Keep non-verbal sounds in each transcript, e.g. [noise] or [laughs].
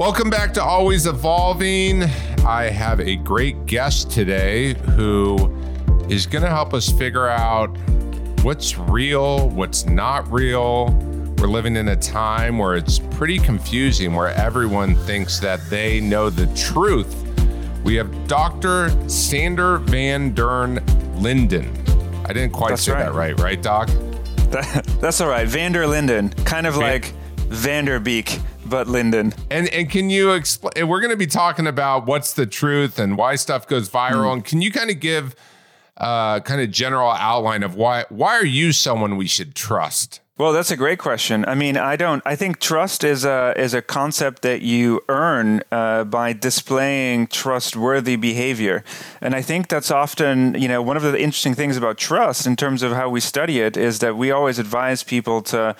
Welcome back to Always Evolving. I have a great guest today who is going to help us figure out what's real, what's not real. We're living in a time where it's pretty confusing, where everyone thinks that they know the truth. We have Dr. Sander Van Dern Linden. I didn't quite That's say right. that right, right, Doc? That, that's all right. Vander Linden, kind of like Vanderbeek, but Linden. And and can you explain? We're going to be talking about what's the truth and why stuff goes viral. And can you kind of give uh, kind of general outline of why why are you someone we should trust? Well, that's a great question. I mean, I don't. I think trust is a is a concept that you earn uh, by displaying trustworthy behavior, and I think that's often you know one of the interesting things about trust in terms of how we study it is that we always advise people to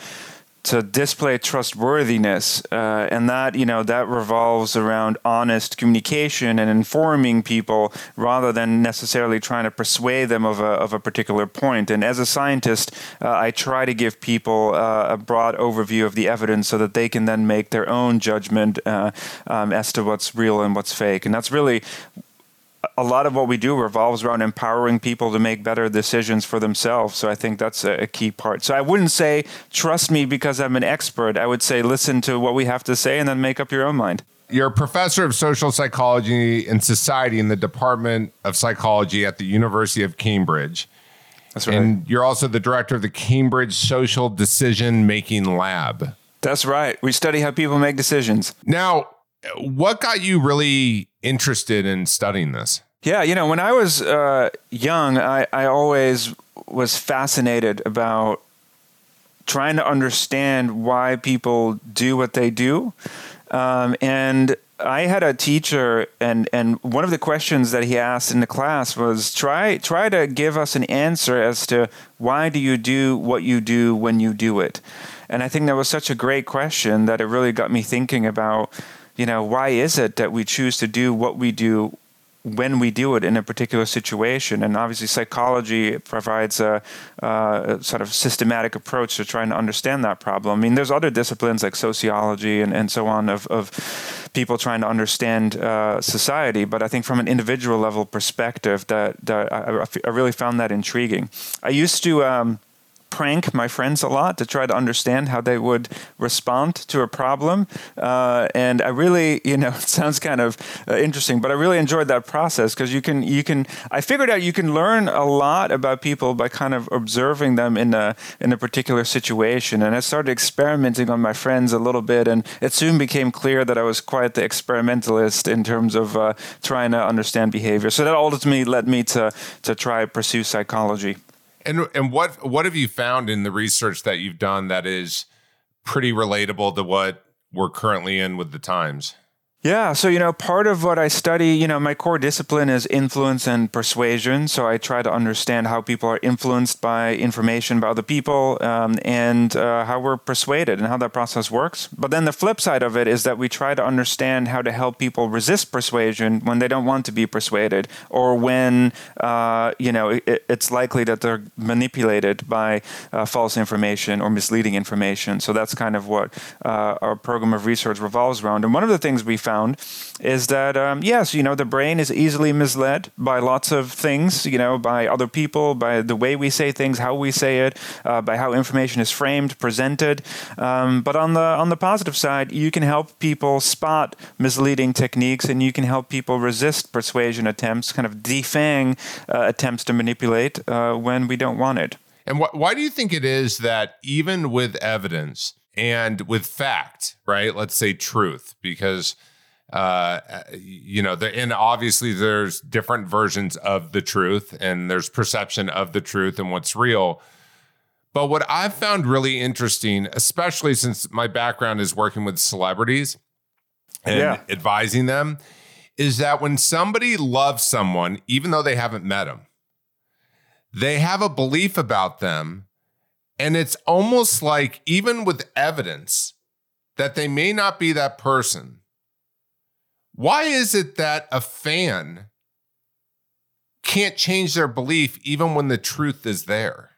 to display trustworthiness uh, and that you know that revolves around honest communication and informing people rather than necessarily trying to persuade them of a, of a particular point. And as a scientist uh, i try to give people uh, a broad overview of the evidence so that they can then make their own judgment uh, um, as to what's real and what's fake. And that's really a lot of what we do revolves around empowering people to make better decisions for themselves. So I think that's a, a, key part. So I wouldn't say trust me because I'm an expert. I would say listen to what we have to say and then make up your own mind. You're a professor of social psychology and society in the Department of Psychology at the University of Cambridge. That's right. And you're also the director of the Cambridge Social Decision Making Lab. That's right. We study how people make decisions. Now, what got you really interested in studying this? Yeah, you know, when I was uh, young, I, I always was fascinated about trying to understand why people do what they do. Um, and I had a teacher, and, and one of the questions that he asked in the class was try try to give us an answer as to why do you do what you do when you do it. And I think that was such a great question that it really got me thinking about, you know, why is it that we choose to do what we do when we do it in a particular situation. And obviously, psychology provides a, a, sort of systematic approach to trying to understand that problem. I mean, there's other disciplines like sociology and, and so on of, of people trying to understand uh, society. But I think from an individual level perspective, that, that I, I really found that intriguing. I used to. Um, prank my friends a lot to try to understand how they would respond to a problem. Uh, and I really, you know, [laughs] it sounds kind of uh, interesting, but I really enjoyed that process because you can, you can. I figured out you can learn a lot about people by kind of observing them in a in a particular situation. And I started experimenting on my friends a little bit, and it soon became clear that I was quite the experimentalist in terms of uh, trying to understand behavior. So that ultimately led me to to try pursue psychology. And and what what have you found in the research that you've done that is pretty relatable to what we're currently in with the times? Yeah, so you know, part of what I study, you know, my core discipline is influence and persuasion. So I try to understand how people are influenced by information about other people um, and uh, how we're persuaded and how that process works. But then the flip side of it is that we try to understand how to help people resist persuasion when they don't want to be persuaded or when, uh, you know, it, it's likely that they're manipulated by uh, false information or misleading information. So that's kind of what uh, our program of research revolves around. And one of the things we found is that um, yes, you know, the brain is easily misled by lots of things, you know, by other people, by the way we say things, how we say it, uh, by how information is framed, presented. Um, but on the on the positive side, you can help people spot misleading techniques, and you can help people resist persuasion attempts, kind of defang uh, attempts to manipulate uh, when we don't want it. And wh- why do you think it is that even with evidence and with fact, right? Let's say truth, because uh, you know, the, and obviously there's different versions of the truth, and there's perception of the truth and what's real. But what I've found really interesting, especially since my background is working with celebrities and Yeah. advising them, is that when somebody loves someone, even though they haven't met them, they have a belief about them. And it's almost like, even with evidence, that they may not be that person. Why is it that a fan can't change their belief even when the truth is there?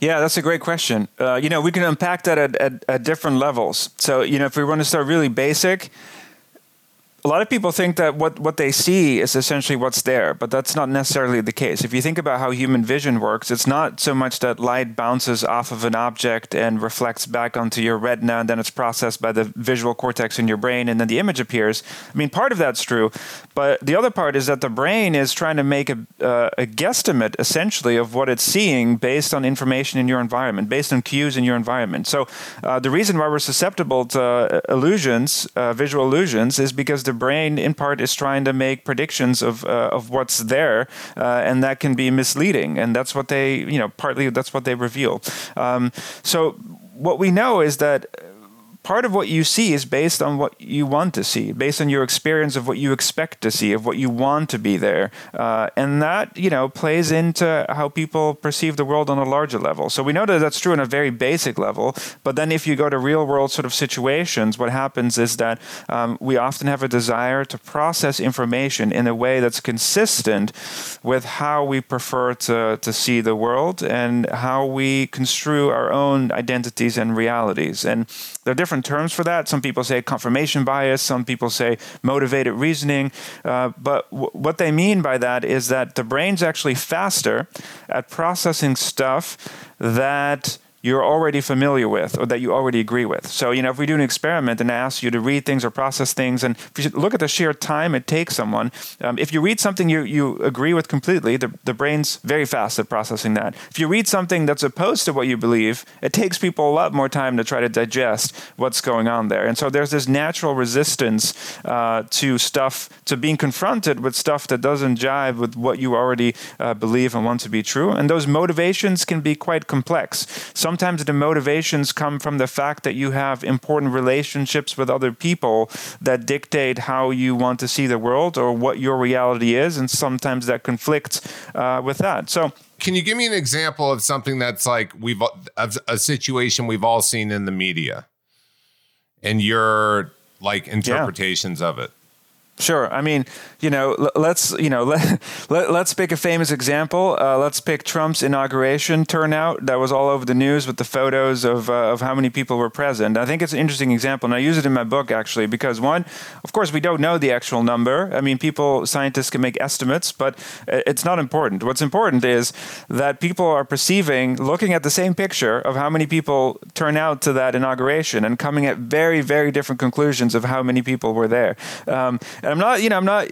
Yeah, that's a great question. Uh, you know, we can unpack that at, at, at different levels. So, you know, if we want to start really basic, a lot of people think that what, what they see is essentially what's there, but that's not necessarily the case. If you think about how human vision works, it's not so much that light bounces off of an object and reflects back onto your retina, and then it's processed by the visual cortex in your brain, and then the image appears. I mean, part of that's true, but the other part is that the brain is trying to make a, uh, a guesstimate, essentially, of what it's seeing based on information in your environment, based on cues in your environment. So uh, the reason why we're susceptible to uh, illusions, uh, visual illusions, is because the the brain, in part, is trying to make predictions of uh, of what's there, uh, and that can be misleading. And that's what they, you know, partly that's what they reveal. Um, so what we know is that part of what you see is based on what you want to see, based on your experience of what you expect to see, of what you want to be there, uh, and that you know plays into how people perceive the world on a larger level. So we know that that's true on a very basic level, but then if you go to real world sort of situations, what happens is that um, we often have a desire to process information in a way that's consistent with how we prefer to to see the world and how we construe our own identities and realities, and there are different terms for that. Some people say confirmation bias, some people say motivated reasoning. Uh, but w- what they mean by that is that the brain's actually faster at processing stuff that you're already familiar with or that you already agree with. So, you know, if we do an experiment and ask you to read things or process things, and if you look at the sheer time it takes someone, um, if you read something you, you agree with completely, the, the brain's very fast at processing that. If you read something that's opposed to what you believe, it takes people a lot more time to try to digest what's going on there. And so there's this natural resistance uh, to stuff, to being confronted with stuff that doesn't jive with what you already uh, believe and want to be true. And those motivations can be quite complex. Some sometimes the motivations come from the fact that you have important relationships with other people that dictate how you want to see the world or what your reality is, and sometimes that conflicts uh, with that. So. Can you give me an example of something that's like we've a situation we've all seen in the media, and your like interpretations yeah. of it? Sure. I mean, you know, let's you know [laughs] let, let us pick a famous example. Uh, let's pick Trump's inauguration turnout that was all over the news with the photos of uh, of how many people were present. I think it's an interesting example, and I use it in my book actually because one, of course, we don't know the actual number. I mean, people scientists can make estimates, but it's not important. What's important is that people are perceiving, looking at the same picture of how many people turn out to that inauguration, and coming at very very different conclusions of how many people were there. Um, and I'm not, you know, I'm not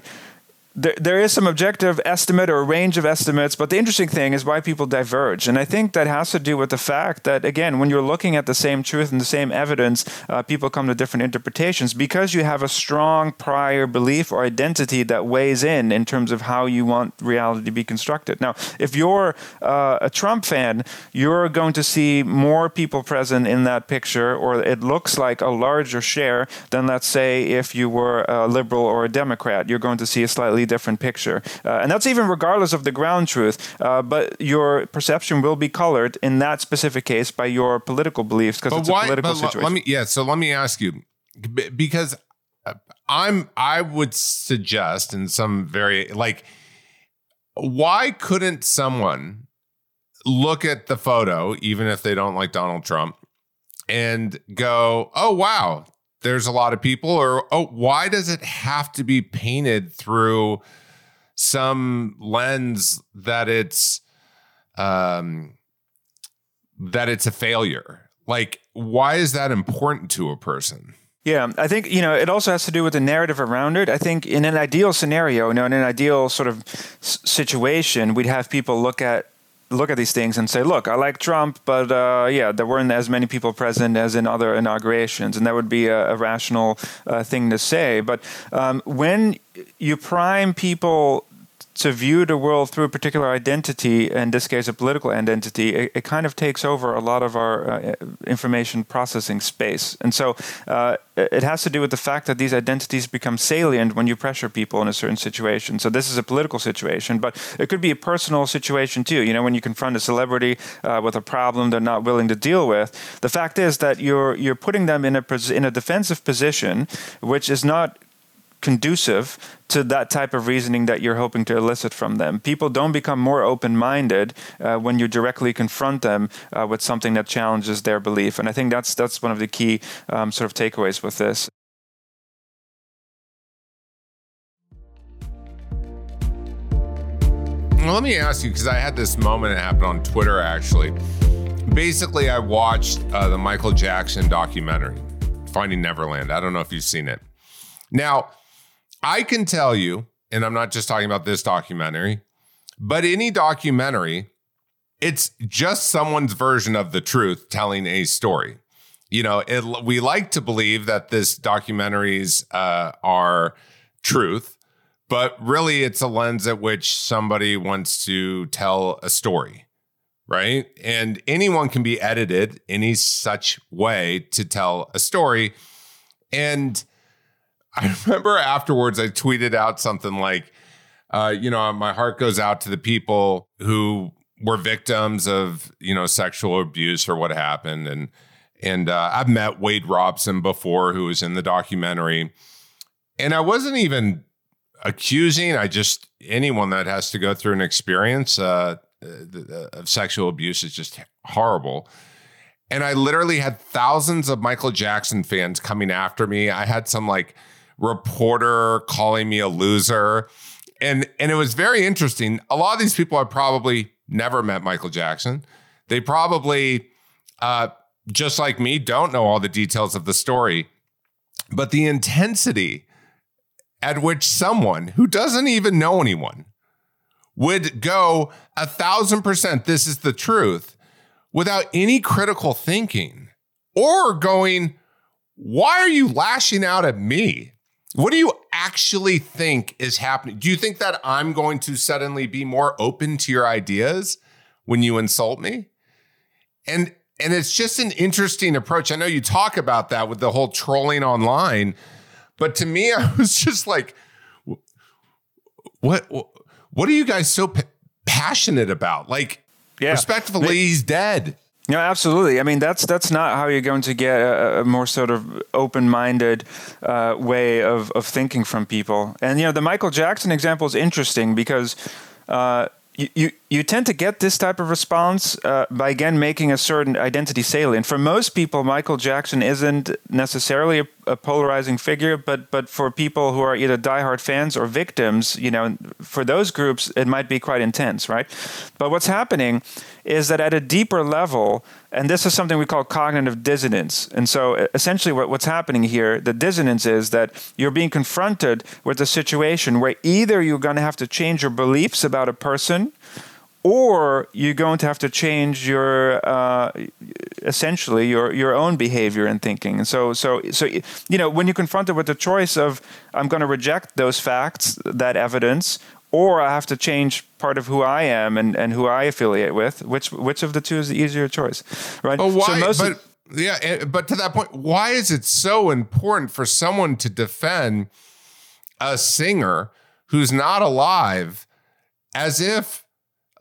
there, there is some objective estimate or range of estimates, but the interesting thing is why people diverge. And I think that has to do with the fact that, again, when you're looking at the same truth and the same evidence, uh, people come to different interpretations because you have a strong prior belief or identity that weighs in in terms of how you want reality to be constructed. Now, if you're uh, a Trump fan, you're going to see more people present in that picture, or it looks like a larger share than, let's say, if you were a liberal or a Democrat. You're going to see a slightly different picture. Uh, and that's even regardless of the ground truth. Uh, but your perception will be colored in that specific case by your political beliefs because it's why, a political situation. Let me, yeah. So let me ask you, because I'm, I would suggest in some very like, why couldn't someone look at the photo, even if they don't like Donald Trump, and go, "Oh wow, there's a lot of people or oh why does it have to be painted through some lens that it's um that it's a failure like why is that important to a person yeah, I think you know it also has to do with the narrative around it. I think in an ideal scenario, you know, in an ideal sort of situation, we'd have people look at look at these things and say, look, I like Trump, but uh, yeah, there weren't as many people present as in other inaugurations, and that would be a, a rational uh, thing to say. But um, when you prime people to view the world through a particular identity, in this case a political identity, it, it kind of takes over a lot of our uh, information processing space. And so uh, it has to do with the fact that these identities become salient when you pressure people in a certain situation. So this is a political situation, but it could be a personal situation too. You know, when you confront a celebrity uh, with a problem they're not willing to deal with, the fact is that you're you're putting them in a in a defensive position, which is not conducive to that type of reasoning that you're hoping to elicit from them. People don't become more open minded uh, when you directly confront them uh, with something that challenges their belief. And I think that's, that's one of the key um, sort of takeaways with this. Well, let me ask you because I had this moment that happened on Twitter actually. Basically, I watched uh, the Michael Jackson documentary, Finding Neverland. I don't know if you've seen it. Now, I can tell you, and I'm not just talking about this documentary, but any documentary, it's just someone's version of the truth telling a story. You know, it, we like to believe that this documentaries uh, are truth but really it's a lens at which somebody wants to tell a story right and anyone can be edited any such way to tell a story and i [laughs] remember afterwards i tweeted out something like uh, you know my heart goes out to the people who were victims of you know sexual abuse or what happened and and uh, i've met wade robson before who was in the documentary and i wasn't even accusing. I just anyone that has to go through an experience uh, of sexual abuse is just horrible. And I literally had thousands of Michael Jackson fans coming after me. I had some like reporter calling me a loser. And and it was very interesting. A lot of these people have probably never met Michael Jackson. They probably uh, just like me don't know all the details of the story. But the intensity at which someone who doesn't even know anyone would go a thousand percent, this is the truth, without any critical thinking or going, why are you lashing out at me? What do you actually think is happening? Do you think that I'm going to suddenly be more open to your ideas when you insult me? And and it's just an interesting approach. I know you talk about that with the whole trolling online, but to me, [laughs] I was just like, what? What are you guys so p- passionate about? Like, yeah. respectfully, he's dead. Yeah, absolutely. I mean, that's that's not how you're going to get a, a more sort of open-minded uh, way of of thinking from people. And you know, the Michael Jackson example is interesting because. Uh, you, you, tend to get this type of response uh, by again making a certain identity salient. For most people, Michael Jackson isn't necessarily a, a, polarizing figure, but but for people who are either diehard fans or victims, you know, for those groups, it might be quite intense, right? But what's happening is that at a deeper level, and this is something we call cognitive dissonance. And so essentially, what, what's happening here, the dissonance is that you're being confronted with a situation where either you're going to have to change your beliefs about a person or you're going to have to change your uh, essentially your your own behavior and thinking. And so so so you know when you're confronted with the choice of I'm going to reject those facts, that evidence, or I have to change part of who I am and, and who I affiliate with. Which which of the two is the easier choice, right? But why? So but, of, yeah, eh, but to that point, why is it so important for someone to defend a singer who's not alive as if,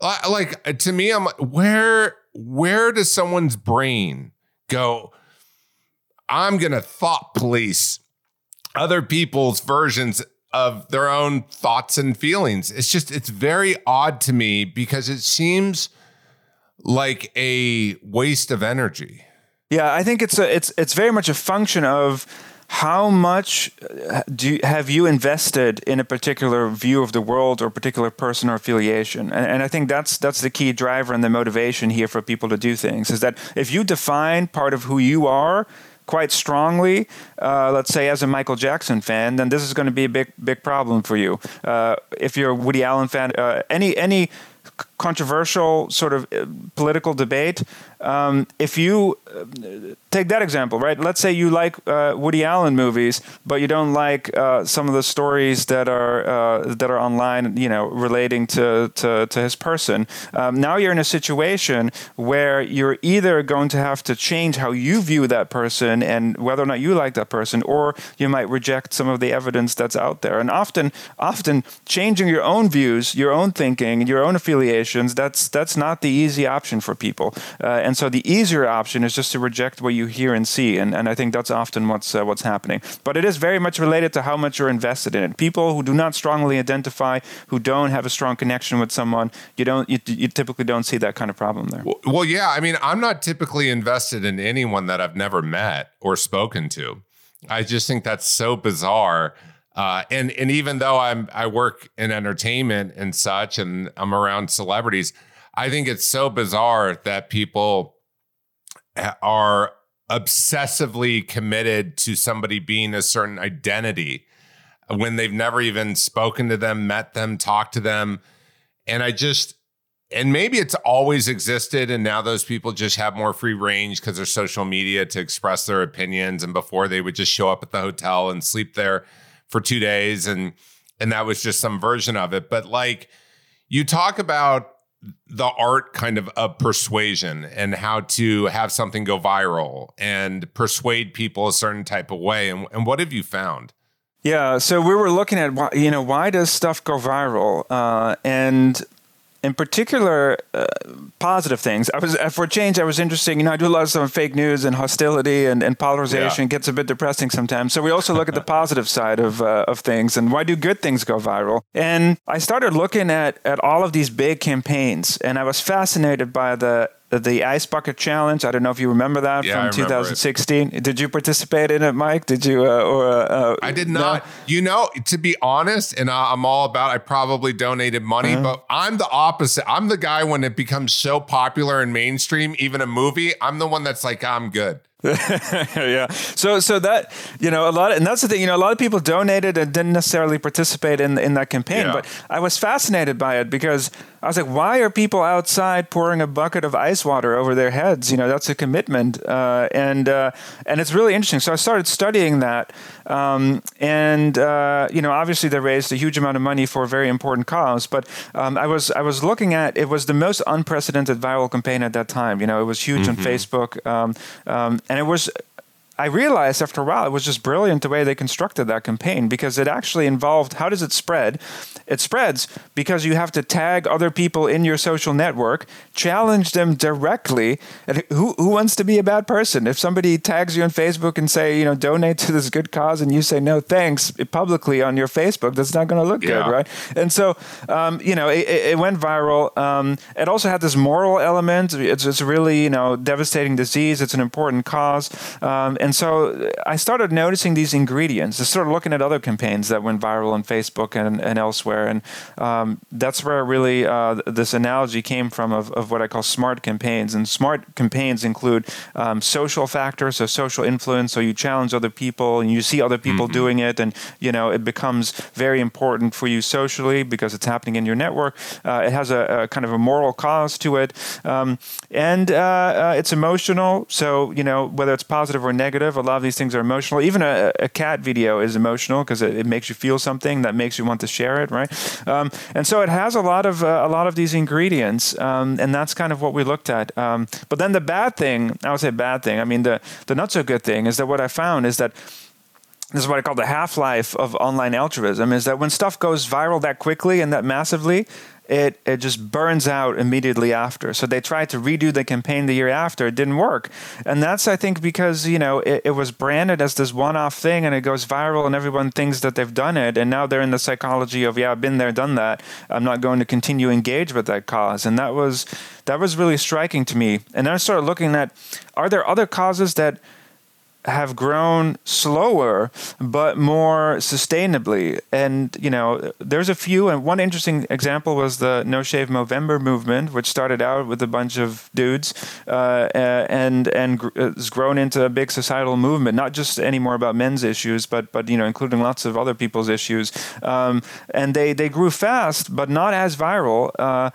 like, to me, I'm like, where where does someone's brain go? I'm gonna thought police other people's versions of their own thoughts and feelings. It's just, it's very odd to me because it seems like a waste of energy. Yeah, I think it's a, it's it's very much a function of how much uh, do you, have you invested in a particular view of the world or particular person or affiliation and, and, i think that's that's the key driver and the motivation here for people to do things is that if you define part of who you are quite strongly, uh, let's say as a Michael Jackson fan, then this is going to be a big big problem for you. Uh, if you're a Woody Allen fan, uh, any any controversial sort of uh, political debate, um, if you uh, take that example, right? Let's say you like uh, Woody Allen movies, but you don't like uh, some of the stories that are uh, that are online, you know, relating to to, to his person. Um, now you're in a situation where you're either going to have to change how you view that person and whether or not you like that person, or you might reject some of the evidence that's out there. And often, often changing your own views, your own thinking, your own that's that's not the easy option for people. Uh, and so the easier option is just to reject what you hear and see. And, and I think that's often what's, uh, what's happening. But it is very much related to how much you're invested in it. People who do not strongly identify, who don't have a strong connection with someone, you, don't, you, you typically don't see that kind of problem there. Well, well, yeah. I mean, I'm not typically invested in anyone that I've never met or spoken to. I just think that's so bizarre Uh, and and even though I'm I work in entertainment and such, and I'm around celebrities, I think it's so bizarre that people are obsessively committed to somebody being a certain identity when they've never even spoken to them, met them, talked to them. And I just, and maybe it's always existed and now those people just have more free range because there's social media to express their opinions and before they would just show up at the hotel and sleep there for 2 days and and that was just some version of it. But like you talk about the art kind of of persuasion and how to have something go viral and persuade people a certain type of way. And, and what have you found? Yeah, so we were looking at why, you know why does stuff go viral, uh, and in particular, uh, positive things. I was for change. I was interested. You know, I do a lot of stuff on fake news and hostility and, and polarization. Yeah. It gets a bit depressing sometimes. So we also look at the [laughs] positive side of uh, of things and why do good things go viral. And I started looking at at all of these big campaigns, and I was fascinated by the the Ice Bucket Challenge. I don't know if you remember that yeah, from 2016. It. Did you participate in it, Mike? Did you? Uh, or uh, uh, I did not. No? You know, to be honest, and I'm all about. I probably donated money, uh-huh. but I'm the opposite. I'm the guy when it becomes so popular and mainstream, even a movie. I'm the one that's like, I'm good. [laughs] yeah. So so that you know a lot, of, and that's the thing. You know, a lot of people donated and didn't necessarily participate in in that campaign. Yeah. But I was fascinated by it because I was like, why are people outside pouring a bucket of ice water over their heads? You know, that's a commitment, uh, and uh, and it's really interesting. So I started studying that, um, and uh, you know, obviously they raised a huge amount of money for a very important cause. But um, I was I was looking at it was the most unprecedented viral campaign at that time. You know, it was huge mm-hmm. on Facebook. Um, um and it was I realized after a while it was just brilliant the way they constructed that campaign because it actually involved how does it spread? It spreads because you have to tag other people in your social network, challenge them directly. And who, who wants to be a bad person? If somebody tags you on Facebook and say, you know, donate to this good cause and you say no thanks publicly on your Facebook, that's not going to look yeah. good, right? And so, um, you know, it, it, went viral. Um, it also had this moral element. It's, it's really, you know, devastating disease. It's an important cause. Um, and and so I started noticing these ingredients. I started looking at other campaigns that went viral on Facebook and, and elsewhere. And um, that's where really uh, this analogy came from of, of what I call smart campaigns. And smart campaigns include um, social factors, so social influence. So you challenge other people and you see other people mm-hmm. doing it. And, you know, it becomes very important for you socially because it's happening in your network. Uh, it has a, a, kind of a moral cause to it. Um, and uh, uh it's emotional. So, you know, whether it's positive or negative, a lot of these things are emotional. Even a, a cat video is emotional because it, it, makes you feel something that makes you want to share it, right? Um, and so it has a lot of uh, a lot of these ingredients, um, and that's kind of what we looked at. Um, but then the bad thing, I would say bad thing. I mean, the the not so good thing is that what I found is that this is what I call the half life of online altruism is that when stuff goes viral that quickly and that massively, it, it just burns out immediately after. So they tried to redo the campaign the year after. It didn't work. And that's, I think, because, you know, it, it was branded as this one off thing and it goes viral and everyone thinks that they've done it. And now they're in the psychology of, yeah, I've been there, done that. I'm not going to continue engage with that cause. And that was that was really striking to me. And then I started looking at are there other causes that have grown slower but more sustainably. And you know there's a few and one interesting example was the no shave Movember movement which started out with a bunch of dudes uh, and and has grown into a big societal movement not just anymore about men's issues but but you know including lots of other people's issues. Um, and they they grew fast but not as viral uh,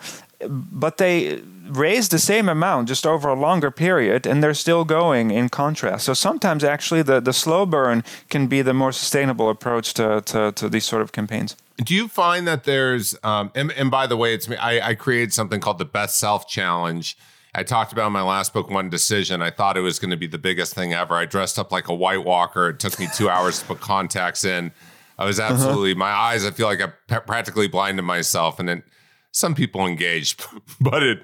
but they raised the same amount just over a longer period and they're still going in contrast. So sometimes actually the, the slow burn can be the more sustainable approach to, to, to these sort of campaigns. Do you find that there's, um, and, and by the way, it's me, I, I created something called the Best Self Challenge. I talked about in my last book, One Decision. I thought it was going to be the biggest thing ever. I dressed up like a White Walker. It took me two hours to put contacts in. I was uh-huh. absolutely, uh-huh. my eyes, I feel like I practically blinded myself. And then some people engaged, [laughs] but it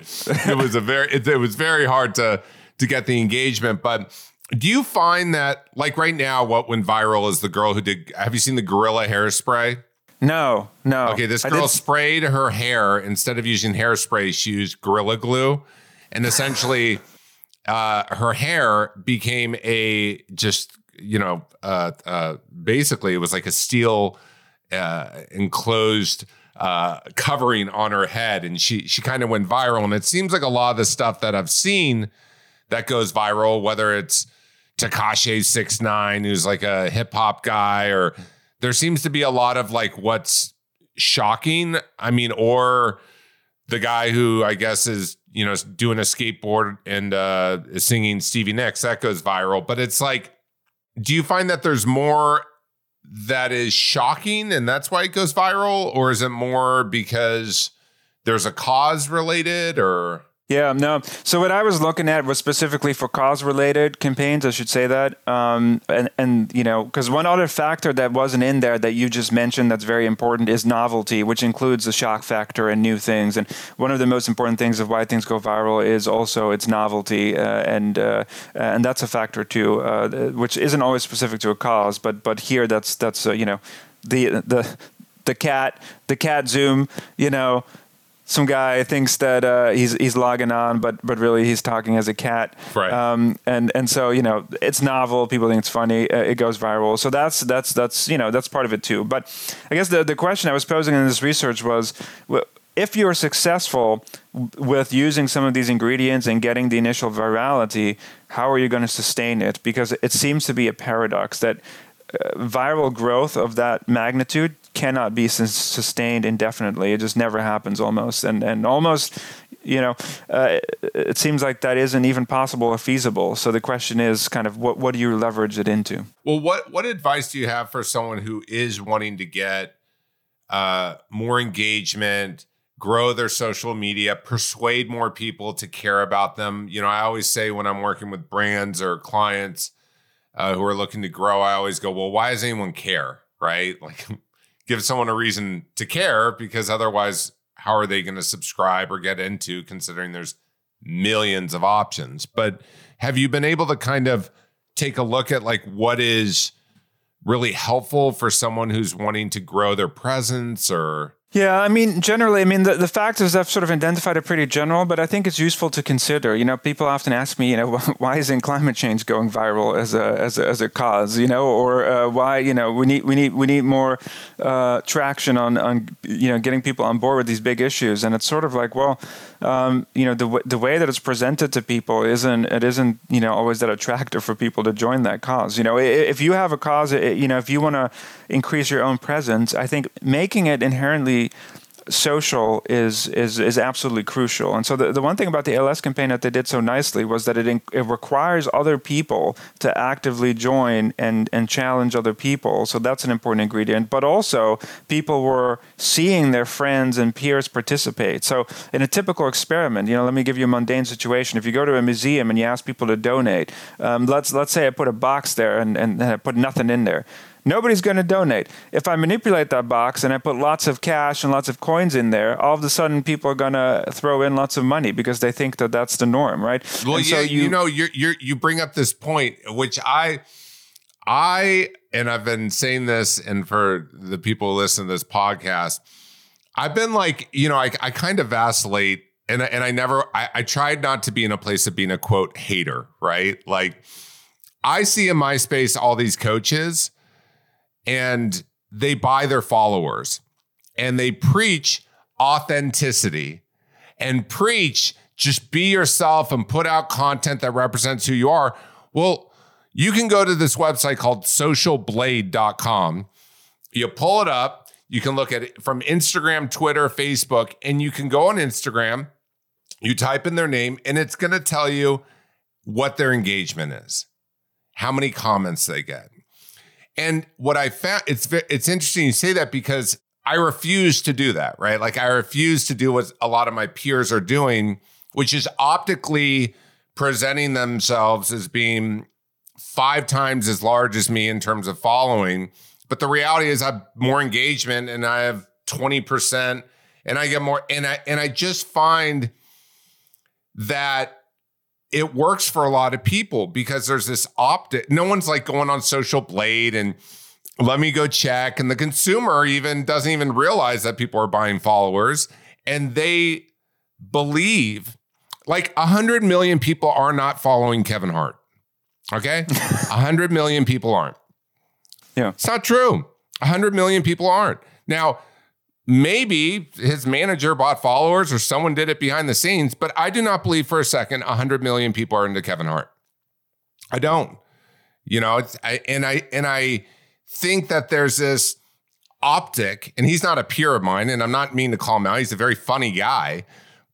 it was a very it, it was very hard to to get the engagement. But do you find that like right now, what went viral is the girl who did? Have you seen the gorilla hairspray? No, no. Okay, this girl sprayed her hair instead of using hairspray. She used gorilla glue, and essentially, uh, her hair became a just you know, uh, uh, basically it was like a steel uh, enclosed uh, covering on her head, and she she kind of went viral. And it seems like a lot of the stuff that I've seen that goes viral, whether it's Tekashi Six Nine, who's like a hip hop guy, or there seems to be a lot of like what's shocking. I mean, or the guy who I guess is you know doing a skateboard and uh, is singing Stevie Nicks that goes viral. But it's like, do you find that there's more that is shocking and that's why it goes viral, or is it more because there's a cause related or? Yeah, no. So what I was looking at was specifically for cause-related campaigns. I should say that, um, and and you know, because one other factor that wasn't in there that you just mentioned that's very important is novelty, which includes the shock factor and new things. And one of the most important things of why things go viral is also its novelty, uh, and uh, and that's a factor too, uh, which isn't always specific to a cause, but but here that's that's uh, you know, the the the cat the cat zoom, you know some guy thinks that uh, he's he's logging on, but but really he's talking as a cat. Right. Um, and and so you know it's novel. People think it's funny. Uh, it goes viral. So that's that's that's you know that's part of it too. But I guess the the question I was posing in this research was. If you're successful with using some of these ingredients and getting the initial virality, how are you going to sustain it? Because it seems to be a paradox that viral growth of that magnitude cannot be sustained indefinitely. It just never happens almost, and and almost, you know, uh, it seems like that isn't even possible or feasible. So the question is, kind of, what what do you leverage it into? Well, what what advice do you have for someone who is wanting to get uh, more engagement? grow their social media, persuade more people to care about them. You know, I always say when I'm working with brands or clients uh, who are looking to grow, I always go, well, why does anyone care? Right? [laughs] Like, give someone a reason to care because otherwise, how are they going to subscribe or get into considering there's millions of options? But have you been able to kind of take a look at like what is really helpful for someone who's wanting to grow their presence or yeah, I mean, generally, I mean, the, the factors I've sort of identified are pretty general, but I think it's useful to consider. You know, people often ask me, you know, [laughs] why isn't climate change going viral as a as a, as a cause? You know, or uh, why you know we need we need we need more uh, traction on on you know getting people on board with these big issues, and it's sort of like, well, um, you know, the w- the way that it's presented to people isn't it isn't you know always that attractive for people to join that cause. You know, if you have a cause, you know, if you want to increase your own presence, I think making it inherently social is is is absolutely crucial. And so the, the one thing about the ALS campaign that they did so nicely was that it it requires other people to actively join and and challenge other people. So that's an important ingredient. But also people were seeing their friends and peers participate. So in a typical experiment, you know, let me give you a mundane situation. If you go to a museum and you ask people to donate, um, let's let's say I put a box there and, and I put nothing in there Nobody's going to donate. If I manipulate that box and I put lots of cash and lots of coins in there, all of a sudden people are going to throw in lots of money because they think that that's the norm, right? Well, and yeah, so you, you know, you you you bring up this point, which I, I, and I've been saying this, and for the people who listen to this podcast, I've been like, you know, I, I kind of vacillate, and and I never, I, I tried not to be in a place of being a quote hater, right? Like, I see in MySpace all these coaches and they buy their followers and they preach authenticity and preach just be yourself and put out content that represents who you are. Well, you can go to this website called socialblade.com. You pull it up, you can look at it from Instagram, Twitter, Facebook, and you can go on Instagram, you type in their name, and it's going to tell you what their engagement is, how many comments they get, and what I found it's it's interesting you say that because I refuse to do that, right? Like I refuse to do what a lot of my peers are doing, which is optically presenting themselves as being five times as large as me in terms of following. But the reality is I have more engagement and I have 20% and I get more and I and I just find that it works for a lot of people because there's this optic. No one's like going on Social Blade and let me go check. And the consumer even doesn't even realize that people are buying followers and they believe like 100 million people are not following Kevin Hart. Okay. [laughs] 100 million people aren't. Yeah. It's not true. 100 million people aren't. Now, maybe his manager bought followers or someone did it behind the scenes, but I do not believe for a second 100 million people are into Kevin Hart. I don't. You know, it's, I, and I and I think that there's this optic, and he's not a peer of mine, and I'm not mean to call him out. He's a very funny guy,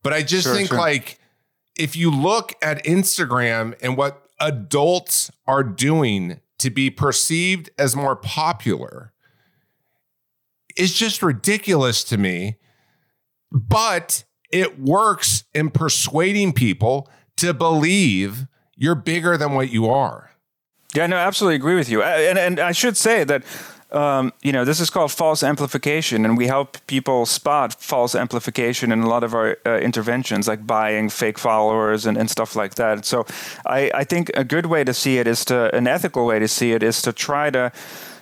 but I just Sure, think sure. like if you look at Instagram and what adults are doing to be perceived as more popular, it's just ridiculous to me. But it works in persuading people to believe you're bigger than what you are. Yeah, no, absolutely agree with you. I- And and I should say that um, you know this is called false amplification, and we help people spot false amplification in a lot of our uh, interventions, like buying fake followers and, and stuff like that. So I, I think a good way to see it is to an ethical way to see it is to try to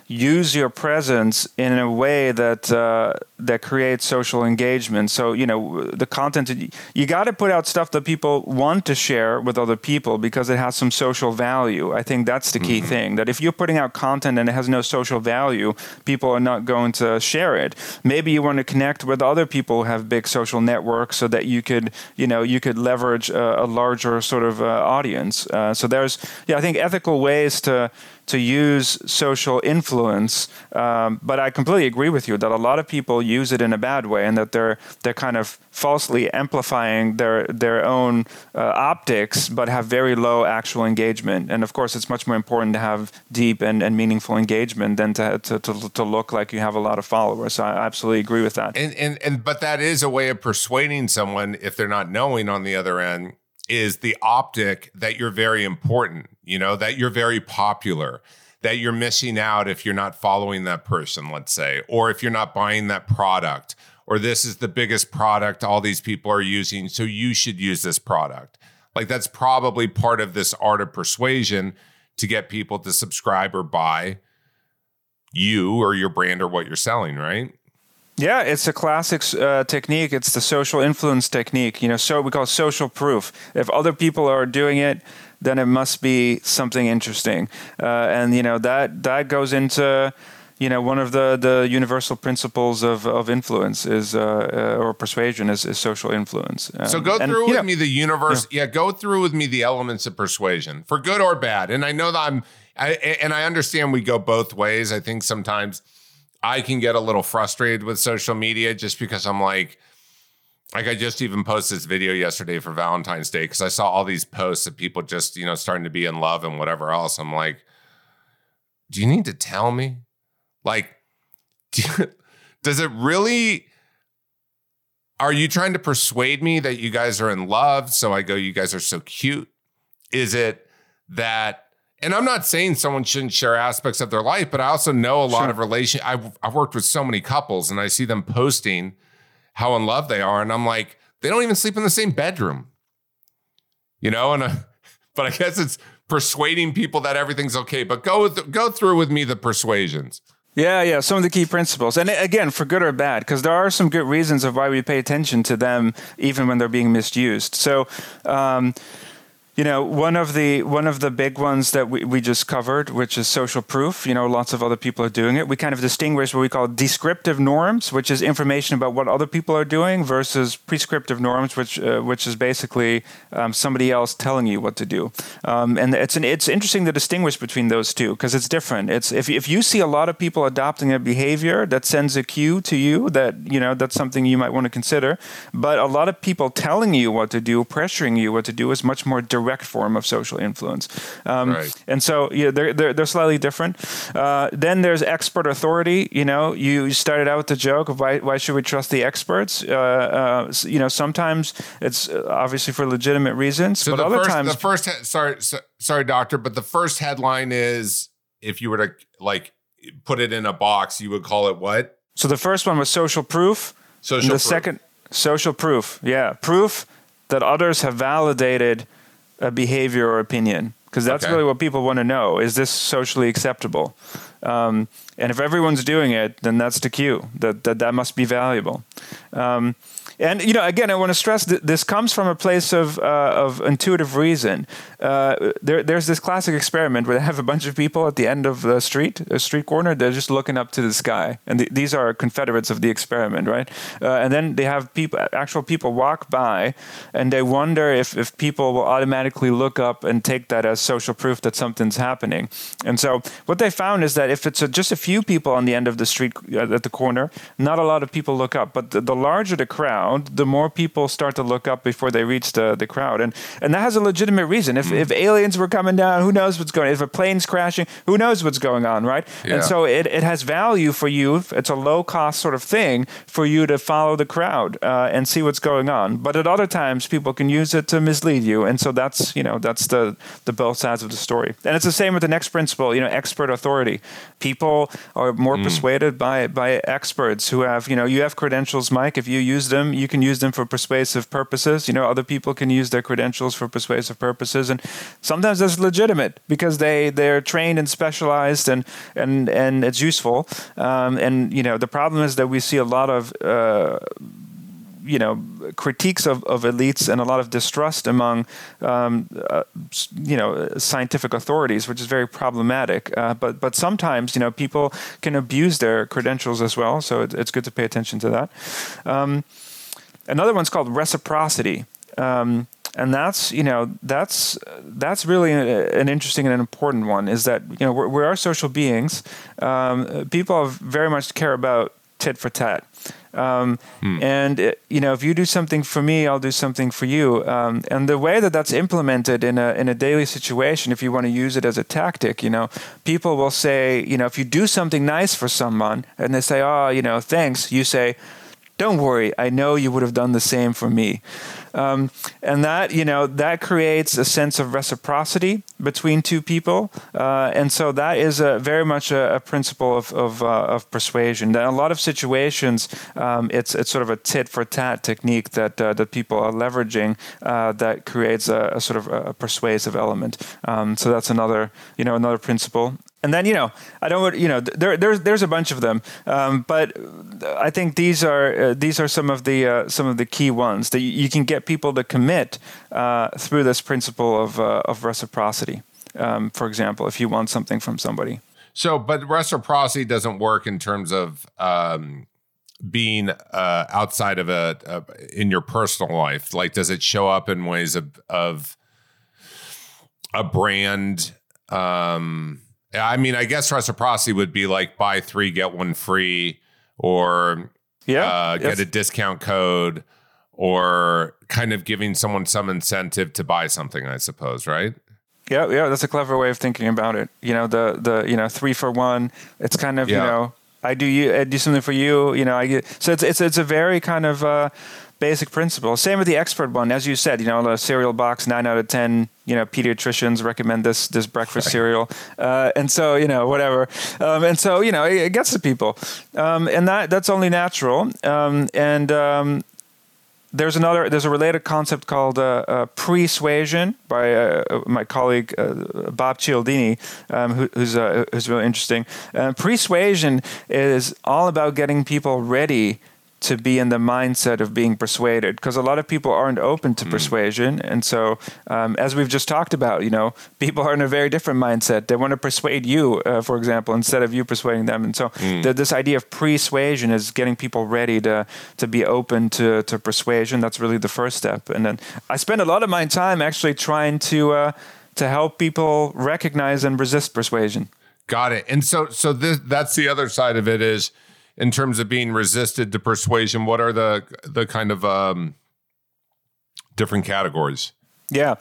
use your presence in a way that uh, that creates social engagement. So you know the content you got to put out stuff that people want to share with other people because it has some social value. I think that's the key thing. That if you're putting out content and it has no social value, people are not going to share it. Maybe you want to connect with other people who have big social networks so that you could you know you could leverage a, a larger sort of uh, audience. Uh, so there's yeah I think ethical ways to to use social influence. Um, but I completely agree with you that a lot of people use it in a bad way, and that they're they're kind of falsely amplifying their their own uh, optics, but have very low actual engagement. And of course, it's much more important to have deep and, and meaningful engagement than to, to to to look like you have a lot of followers. So I absolutely agree with that. And and and but that is a way of persuading someone if they're not knowing on the other end is the optic that you're very important, you know, that you're very popular, that you're missing out if you're not following that person, let's say, or if you're not buying that product, or this is the biggest product all these people are using, so you should use this product. Like that's probably part of this art of persuasion to get people to subscribe or buy you or your brand or what you're selling, right? Yeah, it's a classic uh, technique. It's the social influence technique. You know, so we call it social proof. If other people are doing it, then it must be something interesting. Uh, and you know that that goes into you know one of the the universal principles of of influence is uh, uh, or persuasion is, is social influence. Um, So go and, through you with know, me the universe. Yeah. go through with me the elements of persuasion for good or bad. And I know that I'm, I, and I understand we go both ways. I think sometimes I can get a little frustrated with social media just because I'm like, like I just even posted this video yesterday for Valentine's Day because I saw all these posts of people just, you know, starting to be in love and whatever else. I'm like, do you need to tell me? Like, [laughs] do you- does it really? Are you trying to persuade me that you guys are in love? So I go, you guys are so cute. Is it that? And I'm not saying someone shouldn't share aspects of their life, but I also know a lot Sure. of relation. I've, I've worked with so many couples, and I see them posting how in love they are, and I'm like, they don't even sleep in the same bedroom, you know. And uh, [laughs] but I guess it's persuading people that everything's okay. But go with, go through with me the persuasions. Yeah, yeah, some of the key principles. And again, for good or bad, because there are some good reasons of why we pay attention to them even when they're being misused. So, um, you know, one of the one of the big ones that we, we just covered, which is social proof. You know, lots of other people are doing it. We kind of distinguish what we call descriptive norms, which is information about what other people are doing, versus prescriptive norms, which uh, which is basically um, somebody else telling you what to do. Um, and it's an, it's interesting to distinguish between those two because it's different. It's if if you see a lot of people adopting a behavior that sends a cue to you that you know that's something you might want to consider. But a lot of people telling you what to do, pressuring you what to do, is much more direct form of social influence. Um, Right. And so yeah, they're, they're they're slightly different. Uh, then there's expert authority. You know, you started out with the joke of why why should we trust the experts? Uh, uh, you know, sometimes it's uh, obviously for legitimate reasons, So but other first, times the first, he- sorry, so, sorry, doctor, but the first headline is if you were to like put it in a box, you would call it what? So the first one was social proof. Social. the proof. second, social proof. Yeah, proof that others have validated a behavior or opinion. Because that's Okay. really what people want to know: is this socially acceptable? Um, and if everyone's doing it, then that's the cue. That that, that must be valuable. Um, and you know, again, I want to stress that this comes from a place of uh, of intuitive reason. Uh, there, there's this classic experiment where they have a bunch of people at the end of the street, a street corner. They're just looking up to the sky, and th- these are confederates of the experiment, right? Uh, and then they have people, actual people, walk by, and they wonder if if people will automatically look up and take that as social proof that something's happening. And so, what they found is that if it's a, just a few people on the end of the street uh, at the corner, not a lot of people look up. But the, the larger the crowd, the more people start to look up before they reach the, the crowd. And and that has a legitimate reason. If, mm. if aliens were coming down, who knows what's going on? If a plane's crashing, who knows what's going on, right? Yeah. And so it, it has value for you. It's a low cost sort of thing for you to follow the crowd uh, and see what's going on. But at other times, people can use it to mislead you. And so that's, you know, that's the, the both sides of the story. And it's the same with the next principle, you know, expert authority. People are more mm. persuaded by, by experts who have, you know, you have credentials, Mike. If you use them, you can use them for persuasive purposes. You know, other people can use their credentials for persuasive purposes, and sometimes that's legitimate because they they're trained and specialized, and and and it's useful. Um, and you know, the problem is that we see a lot of uh, you know critiques of, of elites and a lot of distrust among um, uh, you know scientific authorities, which is very problematic. Uh, but but sometimes you know people can abuse their credentials as well, so it, it's good to pay attention to that. Um, another one's called reciprocity. Um, and that's you know that's that's really an interesting and an important one is that you know we're, we are social beings um, people very much care about tit for tat um, hmm. And uh, you know, if you do something for me, I'll do something for you. Um, and the way that that's implemented in a in a daily situation, if you want to use it as a tactic, you know, people will say, you know, if you do something nice for someone, and they say, oh, you know, thanks, you say, don't worry, I know you would have done the same for me. Um, and that you know that creates a sense of reciprocity between two people, uh, and so that is a, very much a, a principle of of, uh, of, persuasion. In a lot of situations, um, it's it's sort of a tit for tat technique that uh, that people are leveraging uh, that creates a, a, sort of a persuasive element. Um, so that's another you know another principle. And then you know, I don't you know there there's there's a bunch of them, um, but I think these are uh, these are some of the uh, some of the key ones that you, you can get people to commit uh, through this principle of uh, of reciprocity. Um, for example, if you want something from somebody. So, but reciprocity doesn't work in terms of um, being uh, outside of a, a, in your personal life. Like, does it show up in ways of of a brand? Um, I mean, I guess reciprocity would be like buy three get one free, or yeah, uh, get a discount code, or kind of giving someone some incentive to buy something. I suppose, right? Yeah, yeah, that's a clever way of thinking about it. You know, the the you know three for one. It's kind of yeah. you know I do you I do something for you. You know, I get so it's it's it's a very kind of. Uh, basic principle. Same with the expert one, as you said. You know, the cereal box, nine out of ten. You know, pediatricians recommend this this breakfast right. cereal, uh, and so you know whatever, um, and so you know it, it gets to people, um, and that that's only natural. Um, and um, there's another there's a related concept called uh, uh, pre-suasion by uh, my colleague uh, Bob Cialdini, um, who, who's uh, who's really interesting. pre-suasion is all about getting people ready to be in the mindset of being persuaded because a lot of people aren't open to mm. persuasion. And so um, as we've just talked about you know people are in a very different mindset. They want to persuade you uh, for example instead of you persuading them. And so mm. the, this idea of pre-suasion is getting people ready to to be open to, to persuasion. That's really the first step. And then i spend a lot of my time actually trying to uh, to help people recognize and resist persuasion. Got it. And so so this that's the other side of it is in terms of being resisted to persuasion? What are the the kind of um, different categories? Yeah,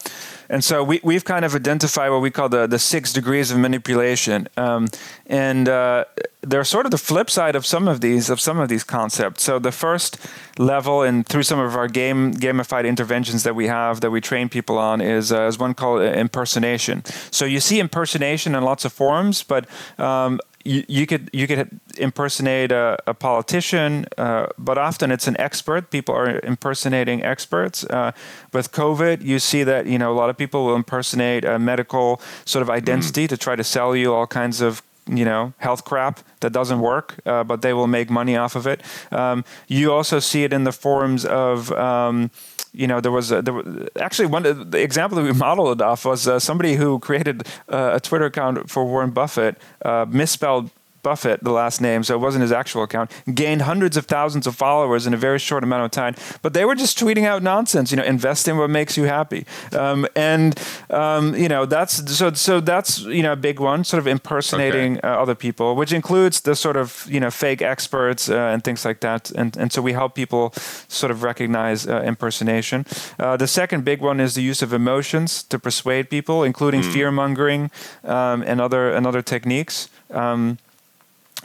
and so we we've kind of identified what we call the the six degrees of manipulation, um, and uh, they're sort of the flip side of some of these of some of these concepts. So the first level, and through some of our game gamified interventions that we have that we train people on, is uh, is one called impersonation. So you see impersonation in lots of forms, but um, you, you could you could impersonate a, a politician, uh, but often it's an expert. People are impersonating experts. Uh, with COVID, you see that you know a lot of people will impersonate a medical sort of identity mm. to try to sell you all kinds of you know health crap that doesn't work, uh, but they will make money off of it. Um, you also see it in the forms of um, you know, there was, a, there was actually one the example that we [laughs] modeled off was uh, somebody who created uh, a Twitter account for Warren Buffett, uh, misspelled Buffett, the last name, so it wasn't his actual account, gained hundreds of thousands of followers in a very short amount of time. But they were just tweeting out nonsense, you know, invest in what makes you happy. Um, and, um, you know, that's so, so that's, you know, a big one, sort of impersonating okay. uh, other people, which includes the sort of, you know, fake experts uh, and things like that. And, and so we help people sort of recognize uh, impersonation. Uh, the second big one is the use of emotions to persuade people, including mm. fear mongering um, and other and other techniques. Um,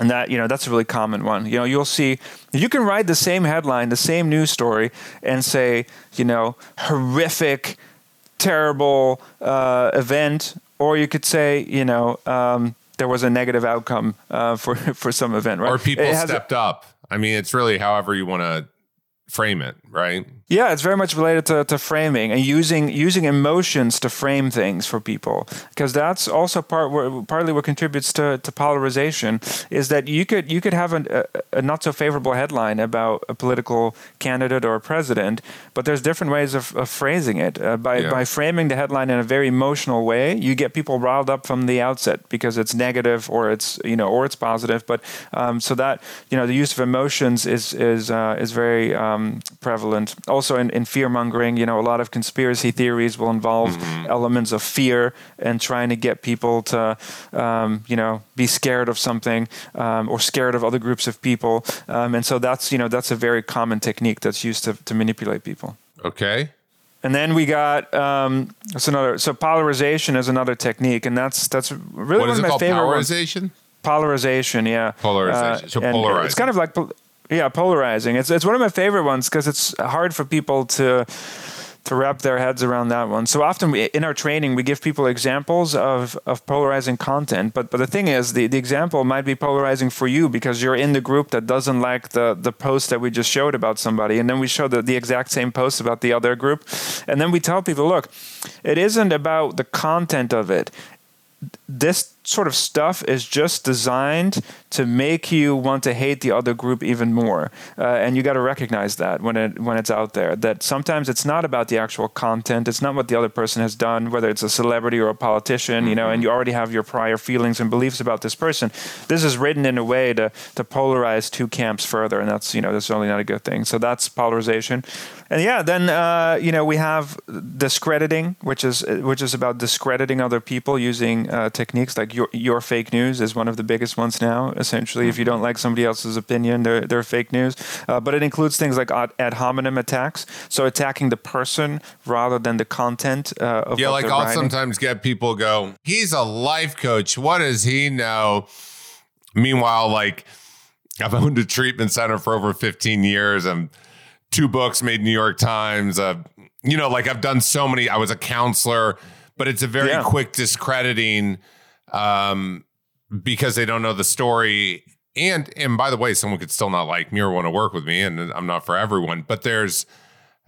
and that you know that's a really common one. You know you'll see you can write the same headline the same news story and say you know horrific terrible uh, event or you could say you know um, there was a negative outcome uh, for [laughs] for some event right? Or people stepped a, up. I mean it's really however you want to frame it right yeah, it's very much related to, to framing and using using emotions to frame things for people because that's also part where, partly what contributes to, to polarization is that you could you could have a, a not so favorable headline about a political candidate or a president, but there's different ways of, of phrasing it. Uh, by yeah. by framing the headline in a very emotional way, you get people riled up from the outset because it's negative or it's you know or it's positive. But um, so that you know the use of emotions is is uh, is very um, prevalent. Also also in, in fear mongering, you know, a lot of conspiracy theories will involve mm-hmm. elements of fear and trying to get people to, um, you know, be scared of something um, or scared of other groups of people. Um, and so that's, you know, that's a very common technique that's used to, to manipulate people. Okay. And then we got um, that's another. So polarization is another technique, and that's that's really what one of my favorite. Polarization. Ones. Polarization, yeah. Polarization. Uh, so polarizing. It's kind of like yeah, polarizing. It's it's one of my favorite ones because it's hard for people to to wrap their heads around that one. So often we, in our training, we give people examples of, of polarizing content. But but the thing is, the, the example might be polarizing for you because you're in the group that doesn't like the, the post that we just showed about somebody. And then we show the, the exact same post about the other group. And then we tell people, look, it isn't about the content of it. This sort of stuff is just designed to make you want to hate the other group even more. Uh, and you got to recognize that when it when it's out there. That sometimes it's not about the actual content. It's not what the other person has done, whether it's a celebrity or a politician, you know. And mm-hmm. you already have your prior feelings and beliefs about this person. This is written in a way to to polarize two camps further, and that's you know that's really not a good thing. So that's polarization. And yeah, then uh, you know we have discrediting, which is which is about discrediting other people using uh, techniques like your your fake news is one of the biggest ones now. Essentially, if you don't like somebody else's opinion, they're they're fake news. Uh, but it includes things like ad, ad, hominem attacks, so attacking the person rather than the content uh, of yeah. like I'll writing. sometimes get people go, "He's a life coach. What does he know?" Meanwhile, like I've owned a treatment center for over 15 years. and two books made New York Times. Uh, you know, like I've done so many. I was a counselor, but it's a very yeah. quick discrediting um, because they don't know the story. And and by the way, someone could still not like me or want to work with me, and I'm not for everyone. But there's,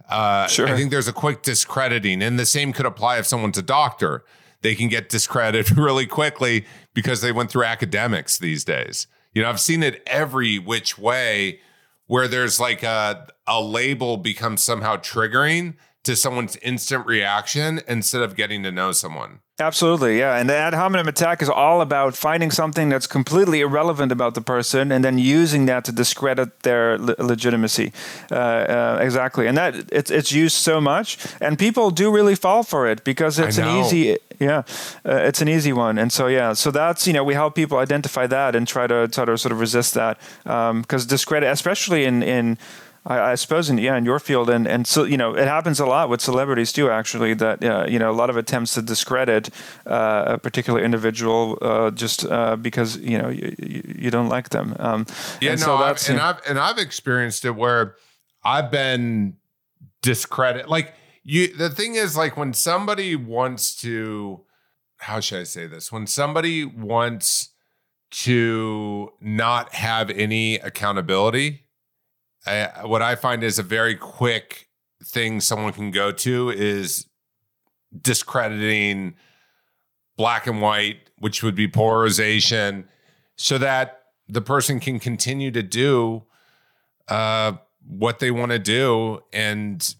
uh, sure. I think there's a quick discrediting, and the same could apply if someone's a doctor. They can get discredited [laughs] really quickly because they went through academics these days. You know, I've seen it every which way where there's like a a label becomes somehow triggering to someone's instant reaction instead of getting to know someone. Absolutely, yeah. And the ad hominem attack is all about finding something that's completely irrelevant about the person and then using that to discredit their le- legitimacy. Uh, uh, exactly, and that it's it's used so much, and people do really fall for it because it's an easy, yeah, uh, it's an easy one. And so yeah, so that's you know we help people identify that and try to try to sort of resist that because um, discredit, especially in in I, I, suppose, in, yeah, in your field, and and so you know, it happens a lot with celebrities too. Actually, that uh, you know, a lot of attempts to discredit uh, a particular individual uh, just uh, because you know you, you, don't like them. Um, yeah, and no, so I've, and I've and I've experienced it where I've been discredit. Like you, the thing is, like when somebody wants to, how should I say this? When somebody wants to not have any accountability I, what I find is a very quick thing someone can go to is discrediting black and white, which would be polarization. so that the person can continue to do uh, what they want to do and